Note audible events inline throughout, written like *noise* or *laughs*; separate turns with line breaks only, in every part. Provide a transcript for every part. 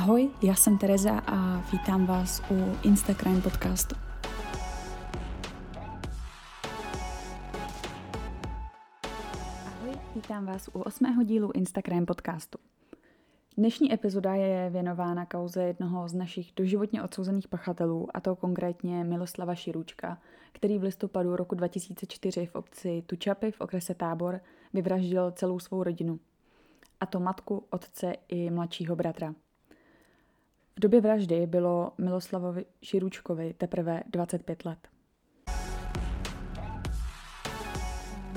Ahoj, já jsem Tereza a vítám vás u Instagram podcastu. Ahoj, vítám vás u osmého dílu Instagram podcastu. Dnešní epizoda je věnována kauze jednoho z našich doživotně odsouzených pachatelů, a to konkrétně Miloslava Širůčka, který v listopadu roku 2004 v obci Tučapy v okrese Tábor vyvraždil celou svou rodinu. A to matku, otce i mladšího bratra. Době vraždy bylo Miloslavovi Širůčkovi teprve 25 let.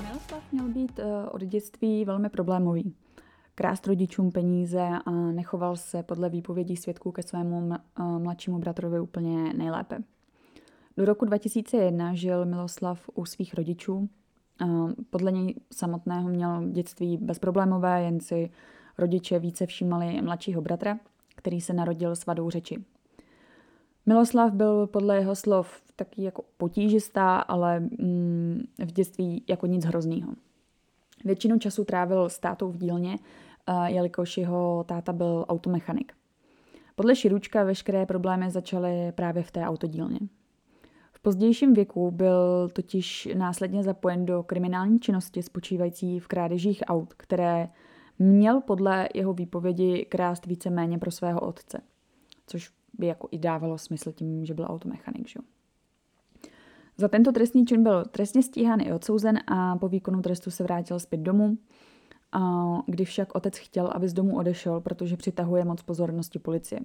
Miloslav měl být eh, od dětství velmi problémový. Krást rodičům peníze a nechoval se podle výpovědí svědků ke svému eh, mladšímu bratrovi úplně nejlépe. Do roku 2001 žil Miloslav u svých rodičů. Eh, podle něj samotného měl dětství bezproblémové, jen si rodiče více všímali mladšího bratra – který se narodil s vadou řeči. Miloslav byl podle jeho slov taky jako potížistá, ale mm, v dětství jako nic hroznýho. Většinu času trávil s tátou v dílně, jelikož jeho táta byl automechanik. Podle Širučka veškeré problémy začaly právě v té autodílně. V pozdějším věku byl totiž následně zapojen do kriminální činnosti spočívající v krádežích aut, které měl podle jeho výpovědi krást víceméně pro svého otce. Což by jako i dávalo smysl tím, že byl automechanik. Že? Za tento trestný čin byl trestně stíhán i odsouzen a po výkonu trestu se vrátil zpět domů, kdy však otec chtěl, aby z domu odešel, protože přitahuje moc pozornosti policie.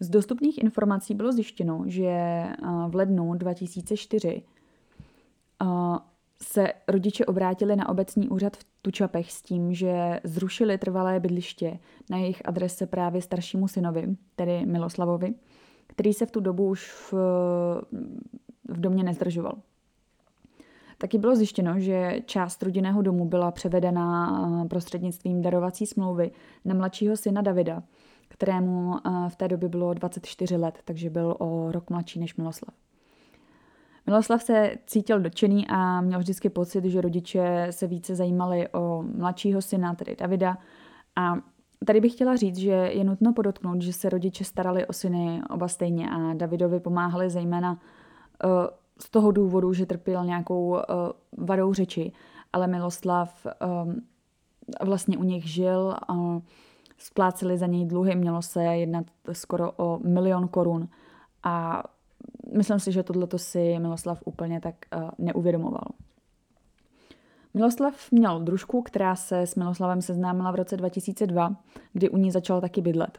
Z dostupných informací bylo zjištěno, že v lednu 2004 se rodiče obrátili na obecní úřad v Tučapech s tím, že zrušili trvalé bydliště na jejich adrese právě staršímu synovi, tedy Miloslavovi, který se v tu dobu už v, v domě nezdržoval. Taky bylo zjištěno, že část rodinného domu byla převedena eh, prostřednictvím darovací smlouvy na mladšího syna Davida, kterému eh, v té době bylo 24 let, takže byl o rok mladší než Miloslav. Miloslav se cítil dočený a měl vždycky pocit, že rodiče se více zajímali o mladšího syna, tedy Davida. A tady bych chtěla říct, že je nutno podotknout, že se rodiče starali o syny oba stejně a Davidovi pomáhali zejména uh, z toho důvodu, že trpěl nějakou uh, vadou řeči, ale Miloslav um, vlastně u nich žil a spláceli za něj dluhy, mělo se jednat skoro o milion korun. A myslím si, že tohleto si Miloslav úplně tak uh, neuvědomoval. Miloslav měl družku, která se s Miloslavem seznámila v roce 2002, kdy u ní začal taky bydlet.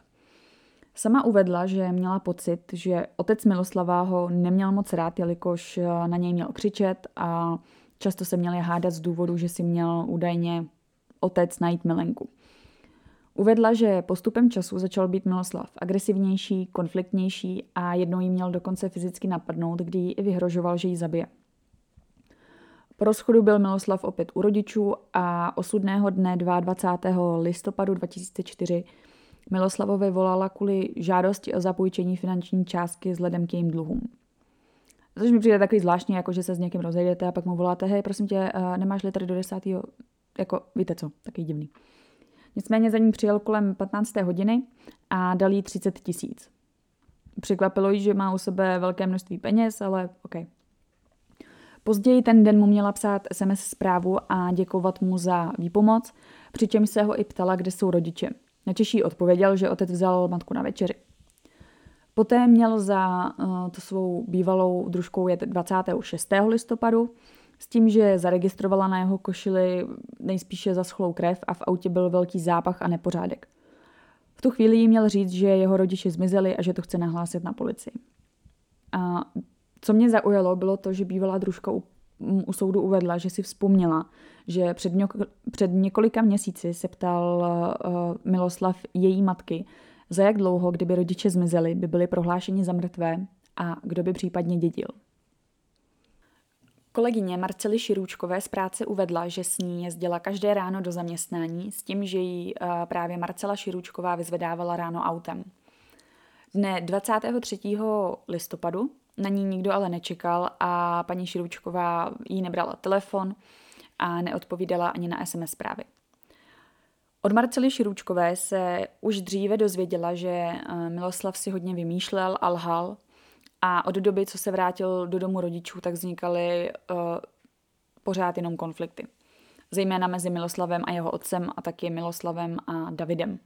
Sama uvedla, že měla pocit, že otec Miloslava ho neměl moc rád, jelikož eh, na něj měl křičet a často se měli hádat z důvodu, že si měl údajně otec najít milenku. Uvedla, že postupem času začal být Miloslav agresivnější, konfliktnější a jednou jí měl dokonce fyzicky napadnout, kdy jí i vyhrožoval, že ji zabije. Po rozchodu byl Miloslav opět u rodičů a osudného dne 22. listopadu 2004 Miloslavovi volala kvůli žádosti o zapůjčení finanční částky vzhledem k jejím dluhům. Což mi přijde takový zvláštní, jako že se s někým rozejdete a pak mu voláte, hej, prosím tě, eh, nemáš litr do desátého, jako víte co, taky divný. Nicméně za ní přijel kolem 15. hodiny a dal jí 30 tisíc. Překvapilo jí, že má u sebe velké množství peněz, ale OK. Později ten den mu měla psát SMS zprávu a děkovat mu za výpomoc, přičemž se ho i ptala, kde jsou rodiče. Načeší odpověděl, že otec vzal matku na večeři. Poté měl za uh, to svou bývalou družkou jet 26. listopadu s tím, že zaregistrovala na jeho košili nejspíše zaschlou krev a v autě byl velký zápach a nepořádek. V tu chvíli jí měl říct, že jeho rodiče zmizeli a že to chce nahlásit na policii. A co mě zaujalo, bylo to, že bývalá družka u, u soudu uvedla, že si vzpomněla, že před, něko, před několika měsíci se ptal uh, Miloslav její matky, za jak dlouho, kdyby rodiče zmizeli, by byli prohlášeni za mrtvé a kdo by případně dědil. Kolegyně Marcely Širůčkové z práce uvedla, že s ní jezdila každé ráno do zaměstnání s tím, že jí eh, právě Marcela Širůčková vyzvedávala ráno autem. Dne 23. listopadu na ní nikdo ale nečekal a paní Širůčková jí nebrala telefon a neodpovídala ani na SMS zprávy. Od Marcely Širůčkové se už dříve dozvěděla, že eh, Miloslav si hodně vymýšlel a lhal a od doby, co se vrátil do domu rodičů, tak vznikaly uh, pořád jenom konflikty. Zejména mezi Miloslavem a jeho otcem a taky Miloslavem a Davidem.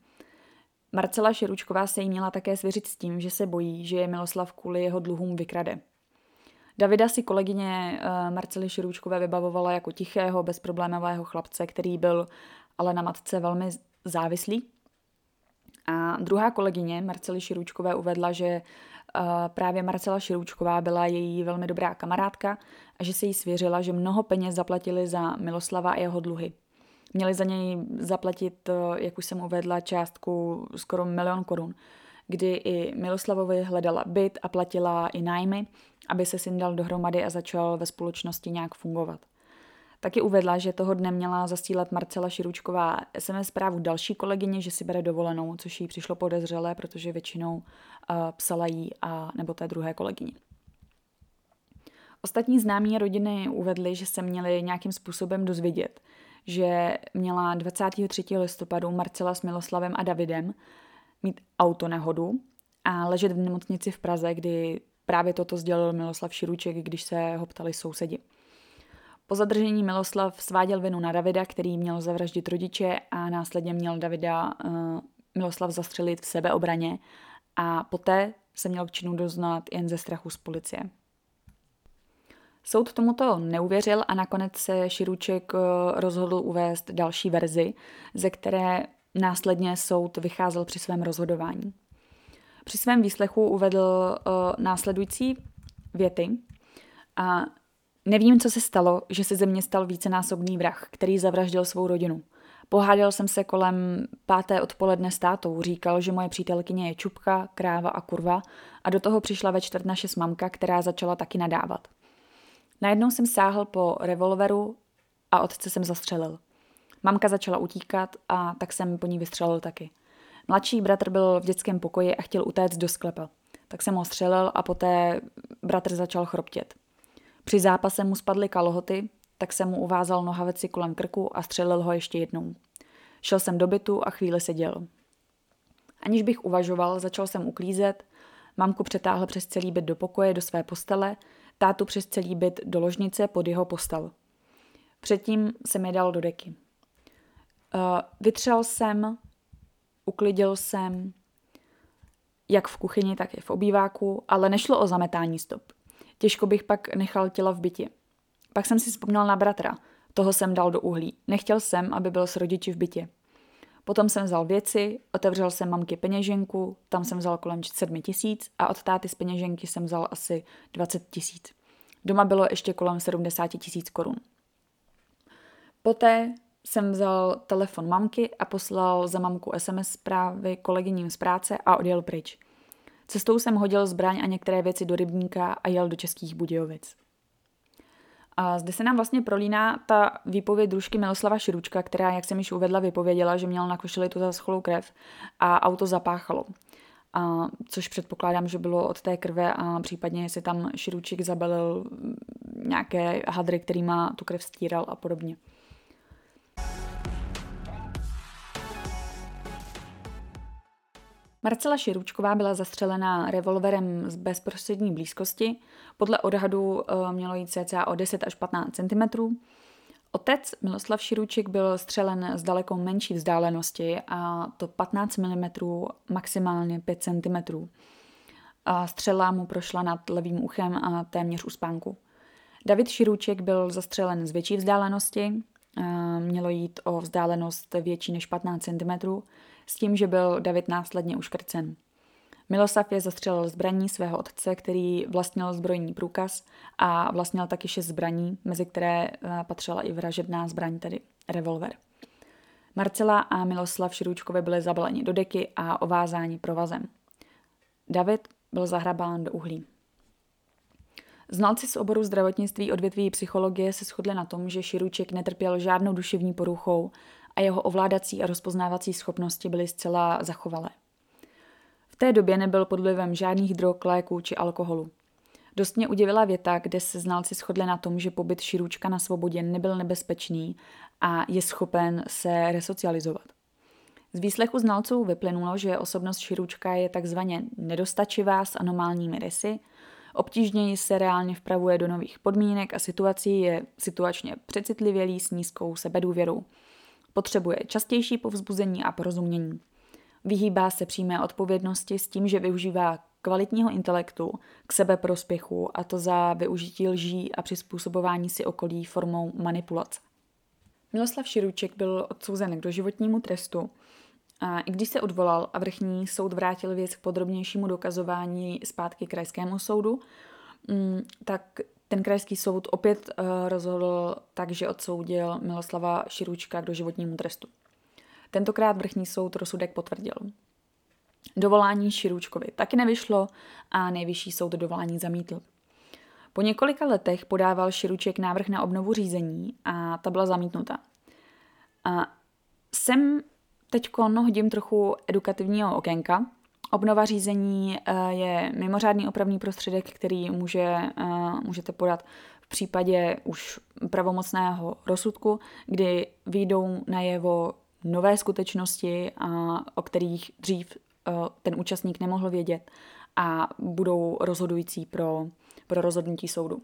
Marcela Širučková se jí měla také svěřit s tím, že se bojí, že je Miloslav kvůli jeho dluhům vykrade. Davida si kolegyně uh, Marcely Širučkové vybavovala jako tichého, bezproblémového chlapce, který byl ale na matce velmi závislý. A druhá kolegyně Marcely Širučkové uvedla, že právě Marcela Širůčková byla její velmi dobrá kamarádka a že se jí svěřila, že mnoho peněz zaplatili za Miloslava a jeho dluhy. Měli za něj zaplatit, eh, jak už jsem uvedla, částku skoro milion korun, kdy i Miloslavovi hledala byt a platila i nájmy, aby se syn dal dohromady a začal ve společnosti nějak fungovat. Taky uvedla, že toho dne měla zasílat Marcela Širučková SMS zprávu další kolegyně, že si bere dovolenou, což jí přišlo podezřelé, protože většinou uh, psala jí a nebo té druhé kolegyni. Ostatní známí rodiny uvedli, že se měli nějakým způsobem dozvědět, že měla 23. listopadu Marcela s Miloslavem a Davidem mít autonehodu a ležet v nemocnici v Praze, kdy právě toto sdělil Miloslav Širuček, když se ho ptali sousedi. Po zadržení Miloslav sváděl vinu na Davida, který měl zavraždit rodiče a následně měl Davida uh, Miloslav zastřelit v sebeobraně a poté se měl k činu doznat jen ze strachu z policie. Soud tomuto neuvěřil a nakonec se Širuček eh, rozhodl uvést další verzi, ze které následně soud vycházel při svém rozhodování. Při svém výslechu uvedl uh, následující věty a Nevím, co se stalo, že se ze mě stal vícenásobný vrah, který zavraždil svou rodinu. Pohádal jsem se kolem páté odpoledne s tátou, říkal, že moje přítelkyně je čupka, kráva a kurva a do toho přišla ve čtvrt naše mamka, která začala taky nadávat. Najednou jsem sáhl po revolveru a otce jsem zastřelil. Mamka začala utíkat a tak jsem po ní vystřelil taky. Mladší bratr byl v dětském pokoji a chtěl utéct do sklepa. Tak jsem ho střelil a poté bratr začal chroptět. Při zápase mu spadly kalhoty, tak jsem mu uvázal nohaveci kolem krku a střelil ho ještě jednou. Šel jsem do bytu a chvíli seděl. Aniž bych uvažoval, začal jsem uklízet, mamku přetáhl přes celý byt do pokoje, do své postele, tátu přes celý byt do ložnice pod jeho postel. Předtím jsem je dal do deky. Uh, vytřel jsem, uklidil jsem, jak v kuchyni, tak i v obýváku, ale nešlo o zametání stop. Těžko bych pak nechal těla v bytě. Pak jsem si vzpomněl na bratra. Toho jsem dal do uhlí. Nechtěl jsem, aby byl s rodiči v bytě. Potom jsem vzal věci, otevřel jsem mamky peněženku, tam jsem vzal kolem 7 tisíc a od táty z peněženky jsem vzal asi 20 tisíc. Doma bylo ještě kolem 70 tisíc korun. Poté jsem vzal telefon mamky a poslal za mamku SMS zprávy kolegyním z práce a odjel pryč. Cestou jsem hodil zbraň a některé věci do rybníka a jel do Českých Budějovic. A zde se nám vlastně prolíná ta výpověď družky Miloslava Širučka, která, jak jsem již uvedla, vypověděla, že měl na košili tu zaschlou krev a auto zapáchalo. A, což předpokládám, že bylo od té krve a případně si tam Širučik zabalil nějaké hadry, kterýma tu krev stíral a podobně. Marcela Širučková byla zastřelená revolverem z bezprostřední blízkosti. Podle odhadu eh, mělo jít cca o 10 až 15 cm. Otec Miloslav Širuček byl střelen z daleko menší vzdálenosti a to 15 mm, maximálně 5 cm. A střela mu prošla nad levým uchem a téměř u spánku. David Širuček byl zastřelen z větší vzdálenosti, mělo jít o vzdálenost větší než 15 cm s tím, že byl David následně uškrcen. Miloslav je zastřelil zbraní svého otce, který vlastnil zbrojní průkaz a vlastnil taky šest zbraní, mezi které eh, patřila i vražedná zbraň, tedy revolver. Marcela a Miloslav Širůčkovi byli zabaleni do deky a ovázáni provazem. David byl zahrabán do uhlí. Znalci z oboru zdravotnictví odvětví psychologie se shodli na tom, že Širuček netrpěl žádnou duševní poruchou a jeho ovládací a rozpoznávací schopnosti byly zcela zachovalé. V té době nebyl pod vlivem žádných drog, léků či alkoholu. Dost mě udivila věta, kde se znalci shodli na tom, že pobyt Širůčka na svobodě nebyl nebezpečný a je schopen se resocializovat. Z výslechu znalců vyplynulo, že osobnost Širučka je takzvaně nedostačivá s anomálními rysy, obtížněji se reálně vpravuje do nových podmínek a situací, je situačně přecitlivělý s nízkou sebedůvěrou. Potřebuje častější povzbuzení a porozumění. Vyhýbá se přímé odpovědnosti s tím, že využívá kvalitního intelektu k sebeprospěchu a to za využití lží a přizpůsobování si okolí formou manipulace. Miloslav Širuček byl odsouzen k doživotnímu trestu a i když se odvolal a vrchní soud vrátil věc k podrobnějšímu dokazování zpátky krajskému soudu, mm, tak ten krajský soud opět eh, rozhodl tak, že odsoudil Miloslava Širučka k doživotnímu trestu. Tentokrát vrchní soud rozsudek potvrdil. Dovolání Širučkovi taky nevyšlo a nejvyšší soud dovolání zamítl. Po několika letech podával Širuček návrh na obnovu řízení a ta byla zamítnuta. A sem teď hodím trochu edukativního okénka. Obnova řízení eh, je mimořádný opravný prostředek, který může, eh, můžete podat v případě už pravomocného rozsudku, kdy výjdou najevo nové skutečnosti, o kterých dřív eh, ten účastník nemohl vědět a budou rozhodující pro, pro rozhodnutí soudu.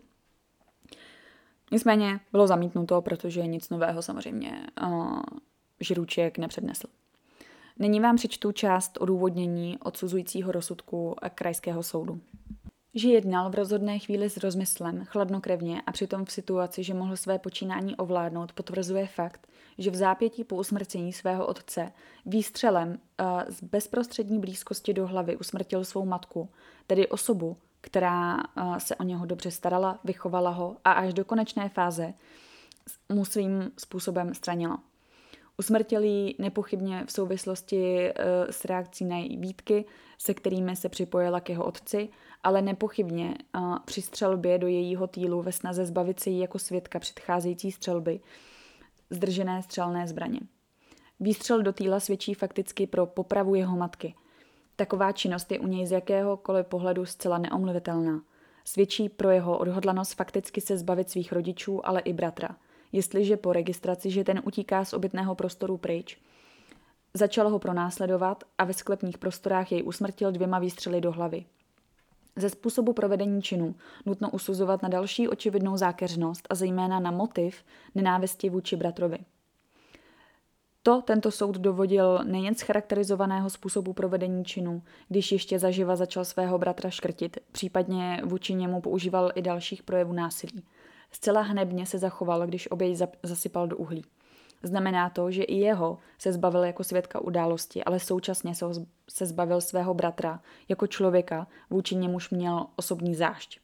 Nicméně bylo zamítnuto, protože nic nového samozřejmě Žiruček nepřednesl. Nyní vám přečtu část odůvodnění odsuzujícího rozsudku krajského soudu že jednal v rozhodné chvíli s rozmyslem, chladnokrevně a přitom v situaci, že mohl své počínání ovládnout, potvrzuje fakt, že v zápětí po usmrcení svého otce výstřelem uh, z bezprostřední blízkosti do hlavy usmrtil svou matku, tedy osobu, která uh, se o něho dobře starala, vychovala ho a až do konečné fáze mu svým způsobem stranila. Usmrtil nepochybně v souvislosti uh, s reakcí na její výtky, se kterými se připojila k jeho otci ale nepochybně při střelbě do jejího týlu ve snaze zbavit se jí jako svědka předcházející střelby zdržené střelné zbraně. Výstřel do týla svědčí fakticky pro popravu jeho matky. Taková činnost je u něj z jakéhokoliv pohledu zcela neomluvitelná. Svědčí pro jeho odhodlanost fakticky se zbavit svých rodičů, ale i bratra. Jestliže po registraci, že ten utíká z obytného prostoru pryč, začal ho pronásledovat a ve sklepních prostorách jej usmrtil dvěma výstřely do hlavy. Ze způsobu provedení činu nutno usuzovat na další očividnou zákeřnost a zejména na motiv nenávisti vůči bratrovi. To tento soud dovodil nejen z charakterizovaného způsobu provedení činu, když ještě zaživa začal svého bratra škrtit, případně vůči němu používal i dalších projevů násilí. Zcela hnebně se zachoval, když oběť zasypal do uhlí. Znamená to, že i jeho se zbavil jako svědka události, ale současně se, se zbavil svého bratra jako člověka, vůči němuž měl osobní zášť.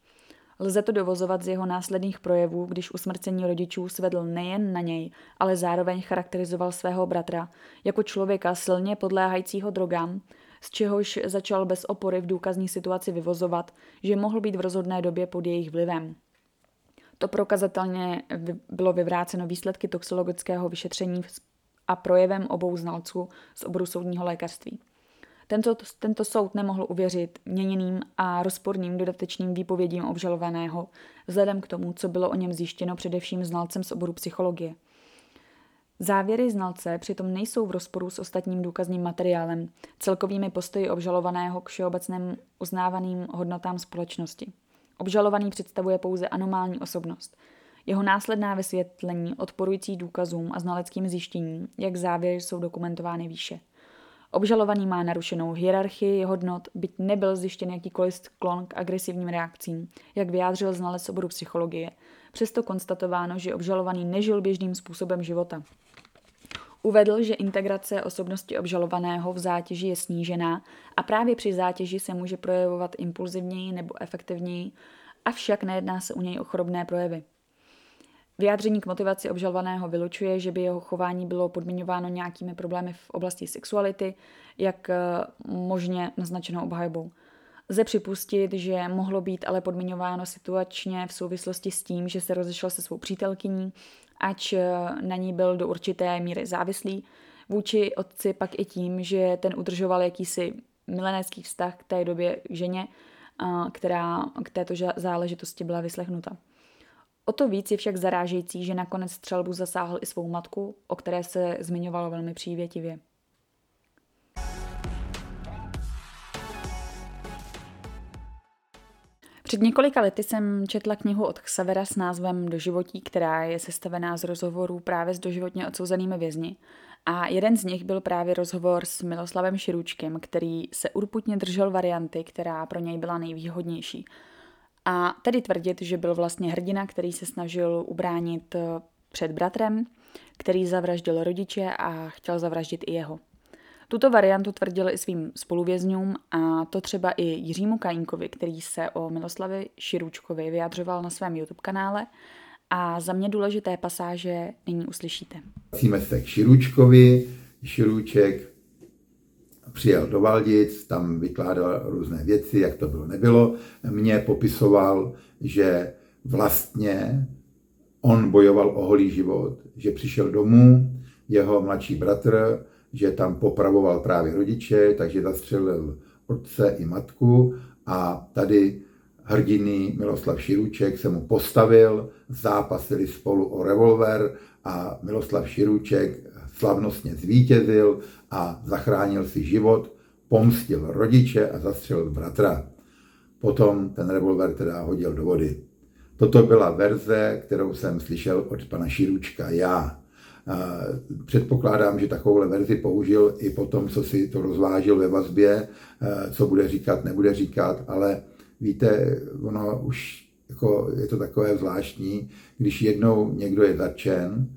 Lze to dovozovat z jeho následných projevů, když usmrcení rodičů svedl nejen na něj, ale zároveň charakterizoval svého bratra jako člověka silně podléhajícího drogám, z čehož začal bez opory v důkazní situaci vyvozovat, že mohl být v rozhodné době pod jejich vlivem. To prokazatelně bylo vyvráceno výsledky toxologického vyšetření a projevem obou znalců z oboru soudního lékařství. Tento, tento soud nemohl uvěřit měněným a rozporným dodatečným výpovědím obžalovaného, vzhledem k tomu, co bylo o něm zjištěno především znalcem z oboru psychologie. Závěry znalce přitom nejsou v rozporu s ostatním důkazním materiálem, celkovými postoji obžalovaného k všeobecným uznávaným hodnotám společnosti. Obžalovaný představuje pouze anomální osobnost. Jeho následná vysvětlení odporující důkazům a znaleckým zjištěním, jak závěry jsou dokumentovány výše. Obžalovaný má narušenou hierarchii hodnot, byť nebyl zjištěn jakýkoliv sklon k agresivním reakcím, jak vyjádřil znalec oboru psychologie. Přesto konstatováno, že obžalovaný nežil běžným způsobem života. Uvedl, že integrace osobnosti obžalovaného v zátěži je snížená a právě při zátěži se může projevovat impulzivněji nebo efektivněji, avšak nejedná se u něj o chorobné projevy. Vyjádření k motivaci obžalovaného vylučuje, že by jeho chování bylo podmiňováno nějakými problémy v oblasti sexuality, jak eh, možně naznačenou obhajbou. Lze připustit, že mohlo být ale podmiňováno situačně v souvislosti s tím, že se rozešel se svou přítelkyní ač eh, na ní byl do určité míry závislý. Vůči otci pak i tím, že ten udržoval jakýsi milenecký vztah k té době ženě, která k této záležitosti byla vyslechnuta. O to víc je však zarážející, že nakonec střelbu zasáhl i svou matku, o které se zmiňovalo velmi přívětivě. Před několika lety jsem četla knihu od Xavera s názvem Doživotí, která je sestavená z rozhovorů právě s doživotně odsouzenými vězni. A jeden z nich byl právě rozhovor s Miloslavem Širůčkem, který se urputně držel varianty, která pro něj byla nejvýhodnější. A tedy tvrdit, že byl vlastně hrdina, který se snažil ubránit eh, před bratrem, který zavraždil rodiče a chtěl zavraždit i jeho. Tuto variantu tvrdil i svým spoluvězňům a to třeba i Jiřímu Kajínkovi, který se o Miloslavi Širůčkovi vyjadřoval na svém YouTube kanále a za mě důležité pasáže nyní uslyšíte.
Vracíme se k Širůčkovi. Širůček přijel do Valdic, tam vykládal různé věci, jak to bylo, nebylo. Mně popisoval, že vlastně on bojoval o holý život, že přišel domů, jeho mladší bratr že tam popravoval právě rodiče, takže zastřelil otce i matku a tady hrdinný Miloslav Širůček se mu postavil, zápasili spolu o revolver a Miloslav Širůček slavnostně zvítězil a zachránil si život, pomstil rodiče a zastřelil bratra. Potom ten revolver teda hodil do vody. Toto byla verze, kterou jsem slyšel od pana Širůčka já. Předpokládám, že takovouhle verzi použil i potom, co si to rozvážil ve vazbě, co bude říkat, nebude říkat, ale víte, ono už jako je to takové zvláštní, když jednou někdo je začen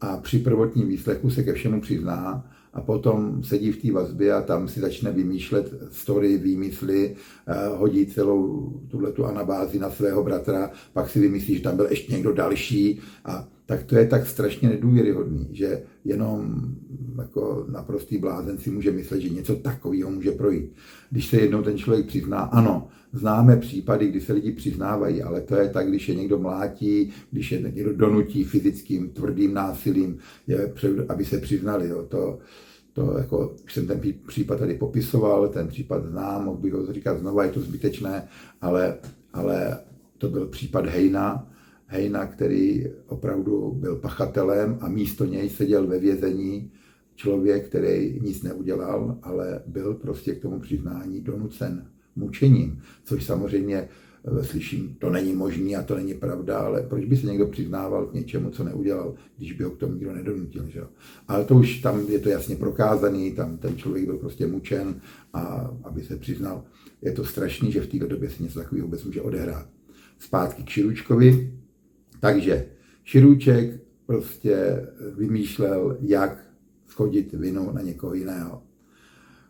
a při prvotním výslechu se ke všemu přizná a potom sedí v té vazbě a tam si začne vymýšlet story, výmysly, hodí celou tuhle tu anabázi na svého bratra, pak si vymyslí, že tam byl ještě někdo další a tak to je tak strašně nedůvěryhodný, že jenom jako naprostý blázen si může myslet, že něco takového může projít. Když se jednou ten člověk přizná, ano, známe případy, kdy se lidi přiznávají, ale to je tak, když je někdo mlátí, když je někdo donutí fyzickým, tvrdým násilím, je, aby se přiznali. Jo. To, to jako, už jsem ten případ tady popisoval, ten případ znám, mohl bych ho říkat znova, je to zbytečné, ale, ale to byl případ Hejna, Hejna, který opravdu byl pachatelem a místo něj seděl ve vězení člověk, který nic neudělal, ale byl prostě k tomu přiznání donucen mučením, což samozřejmě eh, slyším, to není možný a to není pravda, ale proč by se někdo přiznával k něčemu, co neudělal, když by ho k tomu nikdo nedonutil, že? Ale to už tam je to jasně prokázaný, tam ten člověk byl prostě mučen a aby se přiznal, je to strašný, že v této době se něco takového vůbec může odehrát. Zpátky k Širučkovi, takže Širůček prostě vymýšlel, jak schodit vinu na někoho jiného.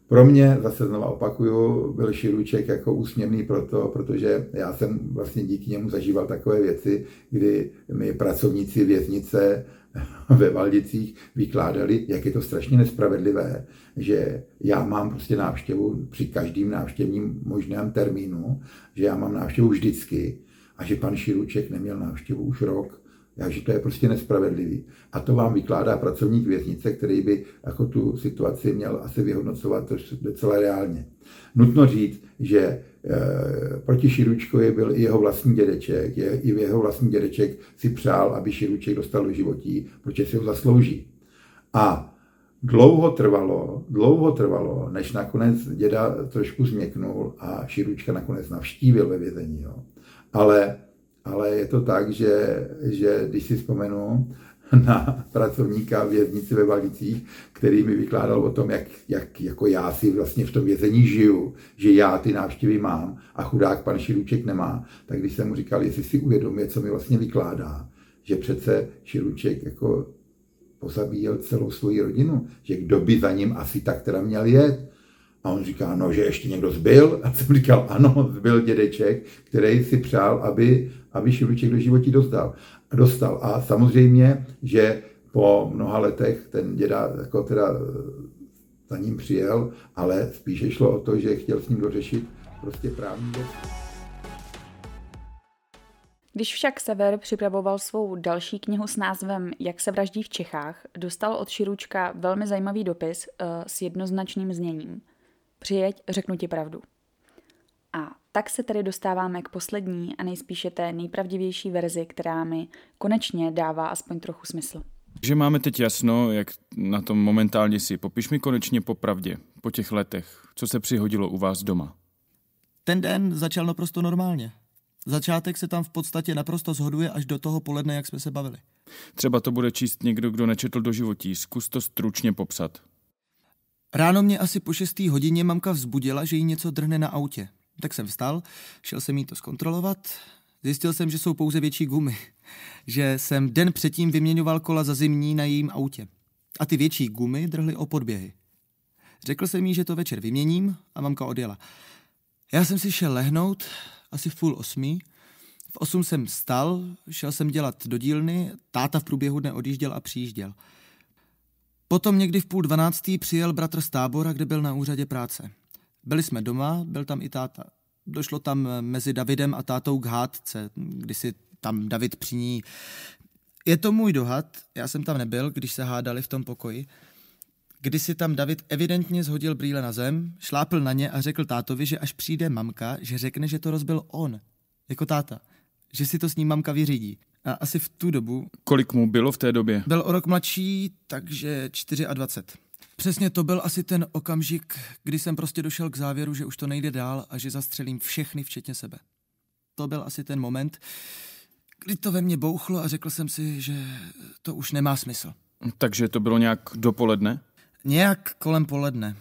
Pro mě, zase znova opakuju, byl Širůček jako úsměvný proto, protože já jsem vlastně díky němu zažíval takové věci, kdy mi pracovníci věznice *laughs* ve Valdicích vykládali, jak je to strašně nespravedlivé, že já mám prostě návštěvu při každém návštěvním možném termínu, že já mám návštěvu vždycky a že pan Širuček neměl návštěvu už rok, takže to je prostě nespravedlivý. A to vám vykládá pracovník věznice, který by jako tu situaci měl asi vyhodnocovat docela reálně. Nutno říct, že e, proti Širučkovi byl i jeho vlastní dědeček. Je, I jeho vlastní dědeček si přál, aby Širuček dostal do životí, protože si ho zaslouží. A dlouho trvalo, dlouho trvalo, než nakonec děda trošku změknul a Širučka nakonec navštívil ve vězení. Jo ale, ale je to tak, že, že když si vzpomenu na pracovníka věznici ve Valicích, který mi vykládal o tom, jak, jak jako já si vlastně v tom vězení žiju, že já ty návštěvy mám a chudák pan Širuček nemá, tak když jsem mu říkal, jestli si uvědomuje, co mi vlastně vykládá, že přece Širuček jako pozabíjel celou svoji rodinu, že kdo by za ním asi tak teda měl jet. A on říká, no, že ještě někdo zbyl? *laughs* A jsem říkal, ano, zbyl dědeček, který si přál, aby, aby Širuček do životí dostal. A dostal. A samozřejmě, že po mnoha letech ten děda jako teda za ním přijel, ale spíše šlo o to, že chtěl s ním dořešit prostě právní věc.
Když však Sever připravoval svou další knihu s názvem Jak se vraždí v Čechách, dostal od Širučka velmi zajímavý dopis uh, s jednoznačným zněním. Přijeď, řeknu ti pravdu. A tak se tedy dostáváme k poslední a nejspíše té nejpravdivější verzi, která mi konečně dává aspoň trochu smysl.
Takže máme teď jasno, jak na tom momentálně si. Popiš mi konečně popravdě, po těch letech, co se přihodilo u vás doma.
Ten den začal naprosto normálně. Začátek se tam v podstatě naprosto zhoduje až do toho poledne, jak jsme se bavili.
Třeba to bude číst někdo, kdo nečetl do životí. Zkus to stručně popsat.
Ráno mě asi po šestý hodině mamka vzbudila, že jí něco drhne na autě. Tak jsem vstal, šel jsem jí to zkontrolovat, zjistil jsem, že jsou pouze větší gumy. *laughs* Že jsem den předtím vyměňoval kola za zimní na jejím autě. A ty větší gumy drhly o podběhy. Řekl jsem jí, že to večer vyměním a mamka odjela. Já jsem si šel lehnout, asi v půl osmí. V osm jsem stal, šel jsem dělat do dílny, táta v průběhu dne odjížděl a přijížděl. Potom někdy v půl dvanáctý přijel bratr z tábora, kde byl na úřadě práce. Byli jsme doma, byl tam i táta. Došlo tam mezi Davidem a tátou k hádce, kdy si tam David při ní... Je to můj dohad, já jsem tam nebyl, když se hádali v tom pokoji. Kdy si tam David evidentně zhodil brýle na zem, šlápl na ně a řekl tátovi, že až přijde mamka, že řekne, že to rozbil on, jako táta. Že si to s ním mamka vyřídí. A asi v tu dobu...
Kolik mu bylo v té době?
Byl o rok mladší, takže 24. Přesně to byl asi ten okamžik, kdy jsem prostě došel k závěru, že už to nejde dál a že zastřelím všechny, včetně sebe. To byl asi ten moment, kdy to ve mně bouchlo a řekl jsem si, že to už nemá smysl.
Takže to bylo nějak dopoledne?
Nějak kolem poledne.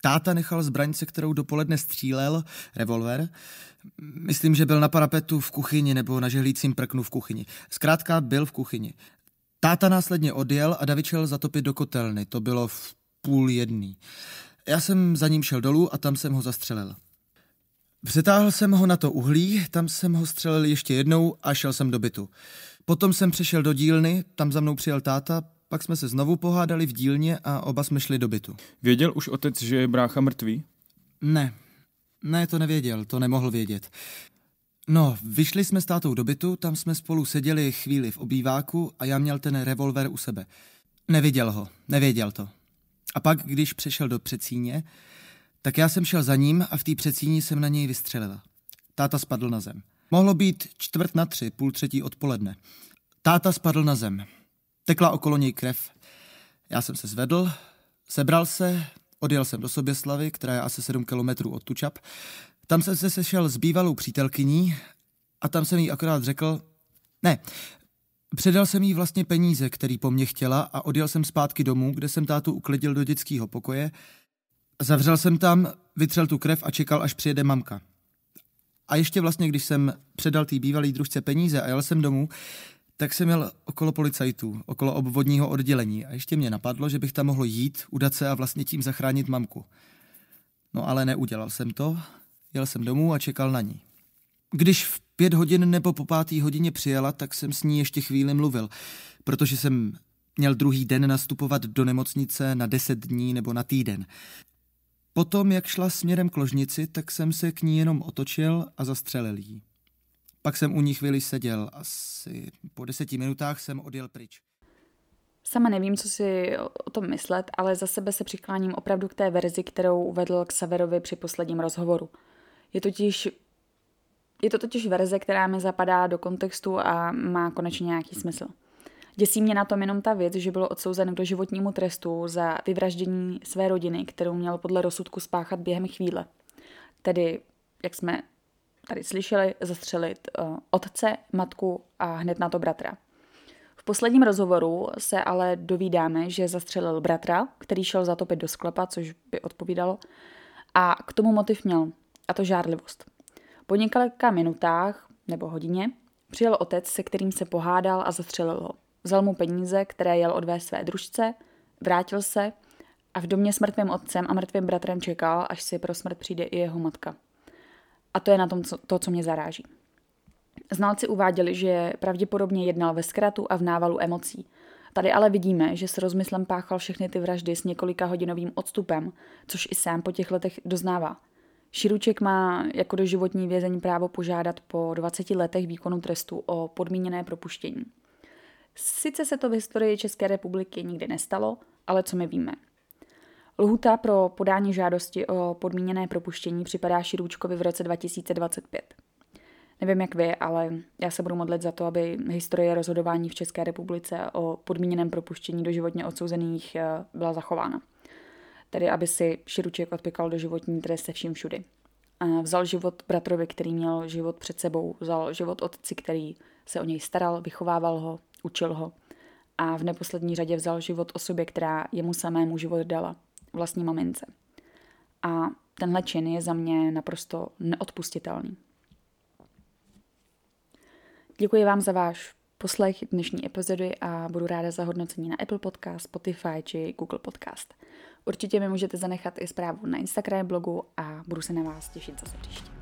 Táta nechal zbraň, se kterou dopoledne střílel, revolver. Myslím, že byl na parapetu v kuchyni nebo na žehlícím prknu v kuchyni. Zkrátka byl v kuchyni. Táta následně odjel a David šel zatopit do kotelny. To bylo v půl jedný. Já jsem za ním šel dolů a tam jsem ho zastřelil. Přetáhl jsem ho na to uhlí, tam jsem ho střelil ještě jednou a šel jsem do bytu. Potom jsem přešel do dílny, tam za mnou přijel táta, pak jsme se znovu pohádali v dílně a oba jsme šli do bytu.
Věděl už otec, že je brácha mrtvý?
Ne, ne, to nevěděl, to nemohl vědět. No, vyšli jsme s tátou do bytu, tam jsme spolu seděli chvíli v obýváku a já měl ten revolver u sebe. Neviděl ho, nevěděl to. A pak, když přešel do přecíně, tak já jsem šel za ním a v té přecíni jsem na něj vystřelila. Táta spadl na zem. Mohlo být čtvrt na tři, půl třetí odpoledne. Táta spadl na zem. Tekla okolo něj krev. Já jsem se zvedl, sebral se, odjel jsem do Soběslavy, která je asi 7 kilometrů od Tučap. Tam jsem se sešel s bývalou přítelkyní a tam jsem jí akorát řekl, ne, předal jsem jí vlastně peníze, který po mně chtěla a odjel jsem zpátky domů, kde jsem tátu uklidil do dětského pokoje. Zavřel jsem tam, vytřel tu krev a čekal, až přijede mamka. A ještě vlastně, když jsem předal té bývalý družce peníze a jel jsem domů, tak jsem měl okolo policajtů, okolo obvodního oddělení a ještě mě napadlo, že bych tam mohl jít, udat se a vlastně tím zachránit mamku. No ale neudělal jsem to, jel jsem domů a čekal na ní. Když v pět hodin nebo po pátý hodině přijela, tak jsem s ní ještě chvíli mluvil, protože jsem měl druhý den nastupovat do nemocnice na deset dní nebo na týden. Potom, jak šla směrem k ložnici, tak jsem se k ní jenom otočil a zastřelil jí. Pak jsem u ní chvíli seděl. Asi po deseti minutách jsem odjel pryč.
Sama nevím, co si o tom myslet, ale za sebe se přikláním opravdu k té verzi, kterou uvedl k Saverovi při posledním rozhovoru. Je totiž je to totiž verze, která mi zapadá do kontextu a má konečně nějaký smysl. Děsí mě na tom jenom ta věc, že bylo odsouzen k doživotnímu trestu za vyvraždění své rodiny, kterou měl podle rozsudku spáchat během chvíle. Tedy, jak jsme tady slyšeli, zastřelit uh, otce, matku a hned na to bratra. V posledním rozhovoru se ale dovídáme, že zastřelil bratra, který šel zatopit do sklepa, což by odpovídalo, a k tomu motiv měl, a to žárlivost. Po několika minutách nebo hodině přijel otec, se kterým se pohádal a zastřelil ho. Vzal mu peníze, které jel odvést své družce, vrátil se a v domě s mrtvým otcem a mrtvým bratrem čekal, až si pro smrt přijde i jeho matka. A to je na tom co, to, co mě zaráží. Znalci uváděli, že pravděpodobně jednal ve zkratu a v návalu emocí. Tady ale vidíme, že s rozmyslem páchal všechny ty vraždy s několika hodinovým odstupem, což i sám po těch letech doznává. Širuček má jako doživotní vězení právo požádat po 20 letech výkonu trestu o podmíněné propuštění. Sice se to v historii České republiky nikdy nestalo, ale co my víme. Lhuta pro podání žádosti o podmíněné propuštění připadá Širůčkovi v roce 2025. Nevím jak vy, ale já se budu modlit za to, aby historie rozhodování v České republice o podmíněném propuštění do životně odsouzených eh, byla zachována. Tedy aby si Širuček odpěkal do životní trest se vším všudy. Vzal život bratrovi, který měl život před sebou, vzal život otci, který se o něj staral, vychovával ho, učil ho a v neposlední řadě vzal život osobě, která jemu samému život dala, vlastní mamince. A tenhle čin je za mě naprosto neodpustitelný. Děkuji vám za váš poslech dnešní epizody a budu ráda za hodnocení na Apple Podcast, Spotify či Google Podcast. Určitě mi můžete zanechat i zprávu na Instagram blogu a budu se na vás těšit zase příště.